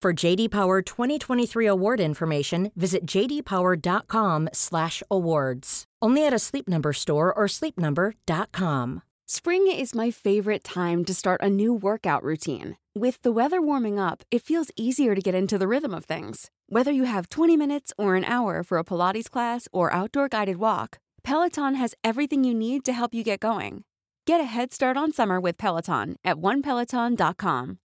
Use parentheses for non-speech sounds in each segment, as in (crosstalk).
For JD Power 2023 award information, visit jdpower.com/awards. Only at a Sleep Number store or sleepnumber.com. Spring is my favorite time to start a new workout routine. With the weather warming up, it feels easier to get into the rhythm of things. Whether you have 20 minutes or an hour for a Pilates class or outdoor guided walk, Peloton has everything you need to help you get going. Get a head start on summer with Peloton at onepeloton.com.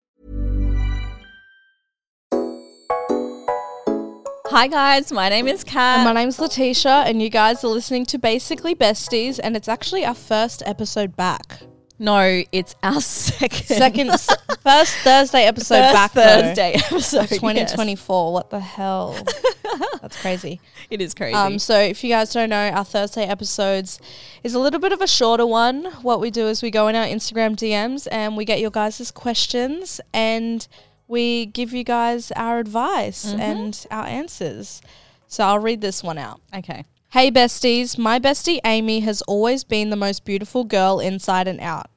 Hi guys, my name is Kat. And my name's Latisha, and you guys are listening to Basically Besties, and it's actually our first episode back. no, it's our (laughs) second Second, (laughs) s- first Thursday episode first back. though, Thursday episode. 2024. What the hell? That's crazy. (laughs) It is crazy. Um, so if you guys don't know, our Thursday episodes is a little bit of a shorter one. What we do is we go in our Instagram DMs and we get your guys' questions and we give you guys our advice Mm-hmm. and our answers. So I'll read this one out. okay. Hey besties, my bestie Amy has always been the most beautiful girl inside and out.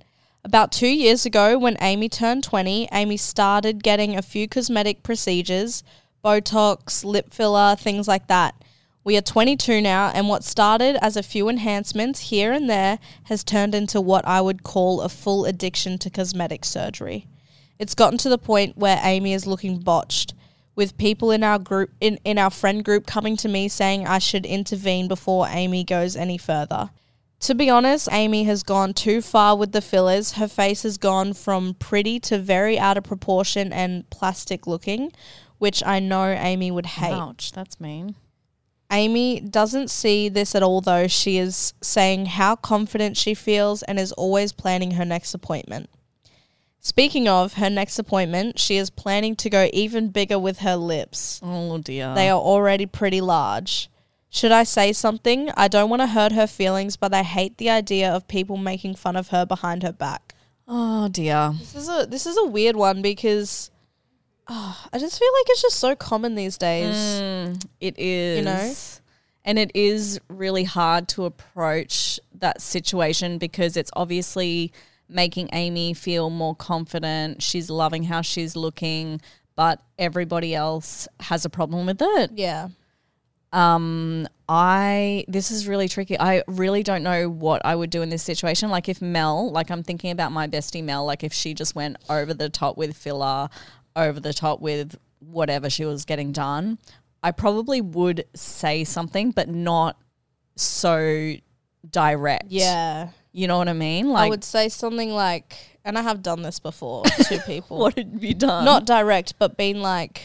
About two years ago, when Amy turned 20, Amy started getting a few cosmetic procedures Botox, lip filler, things like that. We are 22 now, and what started as a few enhancements here and there has turned into what I would call a full addiction to cosmetic surgery. It's gotten to the point where Amy is looking botched, with people in our group in, in our friend group coming to me saying I should intervene before Amy goes any further. To be honest, Amy has gone too far with the fillers. Her face has gone from pretty to very out of proportion and plastic looking, which I know Amy would hate. Ouch, that's mean. Amy doesn't see this at all, though. She is saying how confident she feels and is always planning her next appointment. Speaking of her next appointment, she is planning to go even bigger with her lips. Oh dear. They are already pretty large. Should I say something? I don't want to hurt her feelings, but I hate the idea of people making fun of her behind her back. oh dear. This is a this is a weird one because oh, I just feel like it's just so common these days. Mm, it is. know? And it is really hard to approach that situation because it's obviously making Amy feel more confident. She's loving how she's looking, but everybody else has a problem with it. Yeah. Um, I this is really tricky. I really don't know what I would do in this situation. Like if Mel, like I'm thinking about my bestie Mel, like if she just went over the top with filler, over the top with whatever she was getting done, I probably would say something, but not so direct. Yeah. You know what I mean? Like I would say something like, and I have done this before (laughs) to people. what have you done? Not direct, but being like,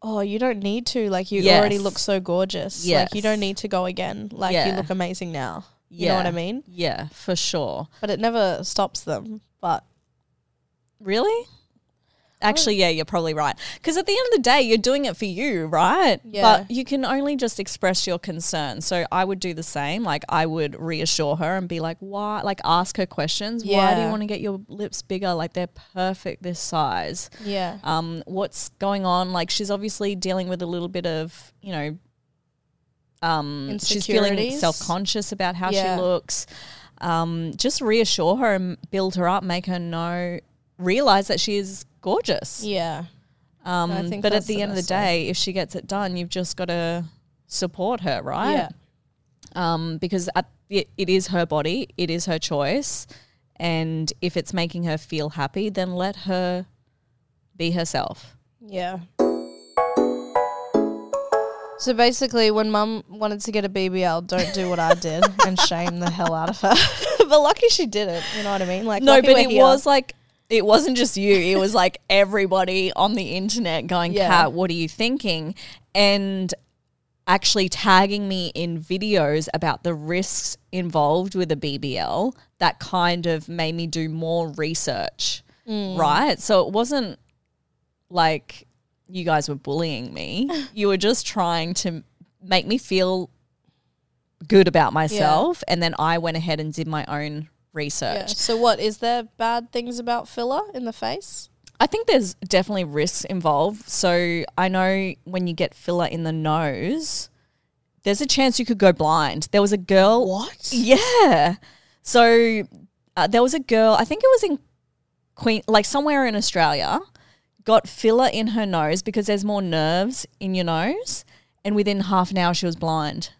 oh, you don't need to. Like, you already look so gorgeous. Like, you don't need to go again. Like, you look amazing now. You know what I mean? Yeah, for sure. But it never stops them. But Really? Actually, yeah, you're probably right. Because at the end of the day, you're doing it for you, right? Yeah. But you can only just express your concern. So I would do the same. Like I would reassure her and be like, "Why?" Like ask her questions. Yeah. Why do you want to get your lips bigger? Like they're perfect this size. yeah. Um, what's going on? Like she's obviously dealing with a little bit of, you know, um, she's feeling self conscious about how Yeah. she looks. Um, just reassure her and build her up, make her know, realize that she is gorgeous. yeah. Um, I think but at the, end of the best way. day, if she gets it done, you've just got to support her, right? Yeah. Um, because at, it, it is her body, it is her choice, and if it's making her feel happy, then let her be herself. Yeah. So basically, when mum wanted to get a BBL, don't do what I did and shame the hell out of her. (laughs) but lucky she didn't. You know what I mean? Like No, but it here. was like it wasn't just you. It was like (laughs) everybody on the internet going, Yeah. "Kat, what are you thinking?" And actually tagging me in videos about the risks involved with a BBL that kind of made me do more research. Mm. Right? So it wasn't like you guys were bullying me. (laughs) you were just trying to make me feel good about myself and then I went ahead and did my own research. Yeah. So what is there bad things about filler in the face? I think there's definitely risks involved. So I know when you get filler in the nose, there's a chance you could go blind. There was a girl. What? Yeah. So uh, there was a girl, I think it was in Queen, like somewhere in Australia, got filler in her nose because there's more nerves in your nose. And within half an hour, she was blind.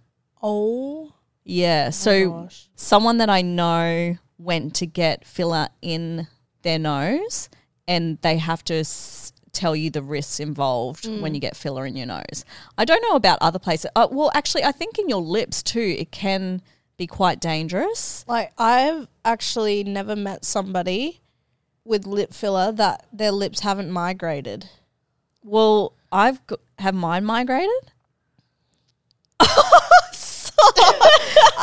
Oh. Yeah. So gosh. someone that I know went to get filler in their nose and they have to s- tell you the risks involved Mm. when you get filler in your nose. I don't know about other places. Uh, well, actually, I think in your lips too, it can be quite dangerous. Like I've actually never met somebody with lip filler that their lips haven't migrated. Well, I've got, have mine migrated.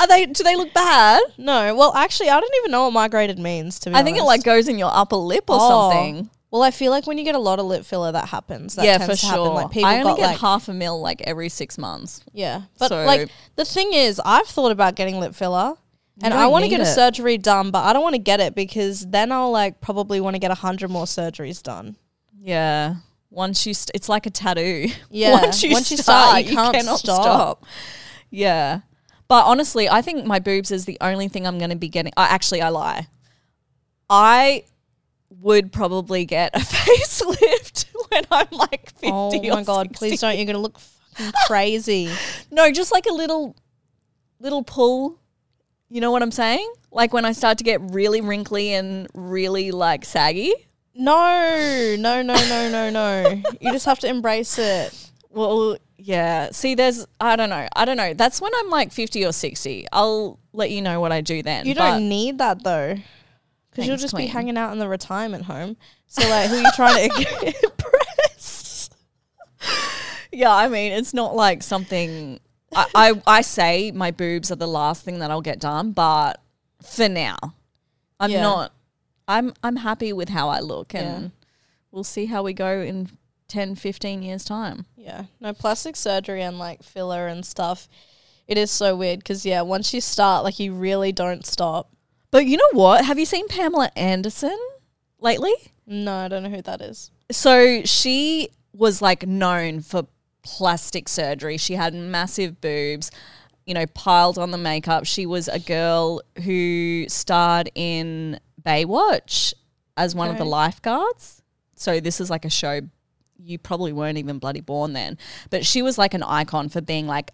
Are they? Do they look bad? No, well, actually, I don't even know what migrated means. To be I think it honest. like goes in your upper lip or Oh. something. Well, I feel like when you get a lot of lip filler, that happens. That yeah, tends for to happen. sure. Like people I only got get like half a mil like every six months. yeah, but So- like the thing is, I've thought about getting lip filler, and I want to need get a it. surgery done, but I don't want to get it because then I'll like probably want to get a hundred more surgeries done. Yeah. Once you, st- it's like a tattoo. (laughs) Yeah, Once you once you start, start, you can't cannot stop. Yeah. But honestly, I think my boobs is the only thing I'm going to be getting. I actually, I lie. I would probably get a (laughs) facelift when I'm like 50 Oh my god, 60. please don't! You're gonna look fucking crazy. (laughs) No, just like a little, little pull. You know what I'm saying? Like when I start to get really wrinkly and really like saggy. No, no, no, no, no, no. (laughs) you just have to embrace it. Well, yeah. See, there's, I don't know. I don't know. That's when I'm like 50 or 60. I'll let you know what I do then. You don't need that though, because you'll just queen. be hanging out in the retirement home. So like, who are you trying to (laughs) impress? yeah, I mean, it's not like something. I, I, I say my boobs are the last thing that I'll get done, but for now, I'm Yeah. not. I'm I'm happy with how I look, and Yeah. we'll see how we go in 10, 15 years time. Yeah, no plastic surgery and like filler and stuff. It is so weird because yeah, once you start, like you really don't stop. But you know what? Have you seen Pamela Anderson lately? No, I don't know who that is. So she was like known for plastic surgery. She had massive boobs, you know, piled on the makeup. She was a girl who starred in Baywatch as one of the lifeguards. So this is like a show you probably weren't even bloody born then. But she was like an icon for being like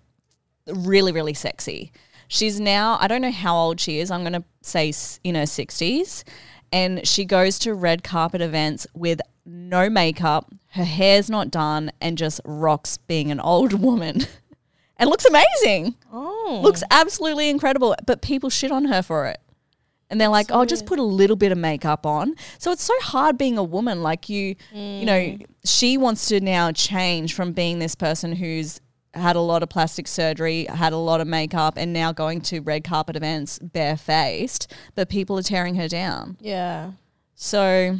really, really sexy. She's now, I don't know how old she is. I'm going to say in her 60s. And she goes to red carpet events with no makeup, her hair's not done, and just rocks being an old woman. (laughs) and looks amazing. Oh, Looks absolutely incredible. But people shit on her for it. And they're like, oh, just put a little bit of makeup on. So it's so hard being a woman. Like you, you know, mm. she wants to now change from being this person who's had a lot of plastic surgery, had a lot of makeup, and now going to red carpet events barefaced. But people are tearing her down. yeah. So,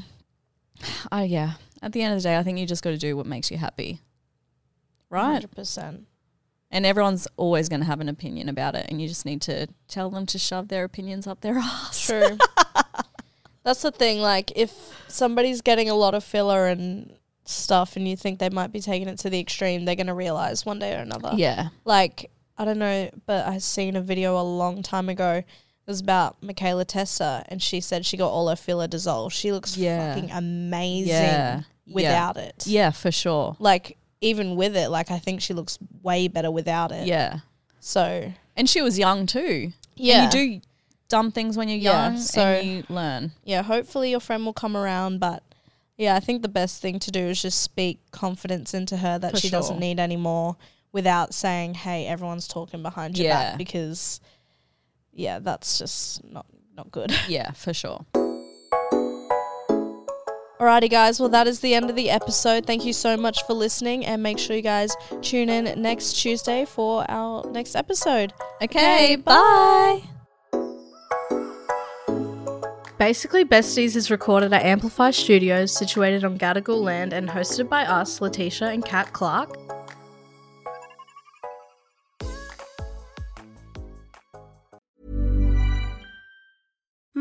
(sighs) oh yeah. At the end of the day, I think you just got to do what makes you happy, right? hundred percent. And everyone's always going to have an opinion about it, and you just need to tell them to shove their opinions up their (laughs) ass. True. That's the thing. Like, if somebody's getting a lot of filler and stuff, and you think they might be taking it to the extreme, they're gonna realize one day or another. Yeah. like I don't know, but I seen a video a long time ago. It was about Mikaela Testa, and she said she got all her filler dissolved. She looks Yeah. fucking amazing Yeah. Yeah. without it. Yeah, for sure. Like even with it, like I think she looks way better without it. Yeah. So And she was young too. yeah, And you do dumb things when you're young, Yeah, so- and you learn. yeah. Hopefully your friend will come around, but Yeah, I think the best thing to do is just speak confidence into her that For she doesn't sure. need anymore without saying, "Hey, everyone's talking behind your Yeah. back," because yeah, that's just not not good. (laughs) Yeah, for sure. Alrighty, guys. Well, that is the end of the episode. Thank you so much for listening, and make sure you guys tune in next Tuesday for our next episode. Okay, bye. Basically, Besties is recorded at Amplify Studios, situated on Gadigal land, and hosted by us, Latisha and Kat Clark.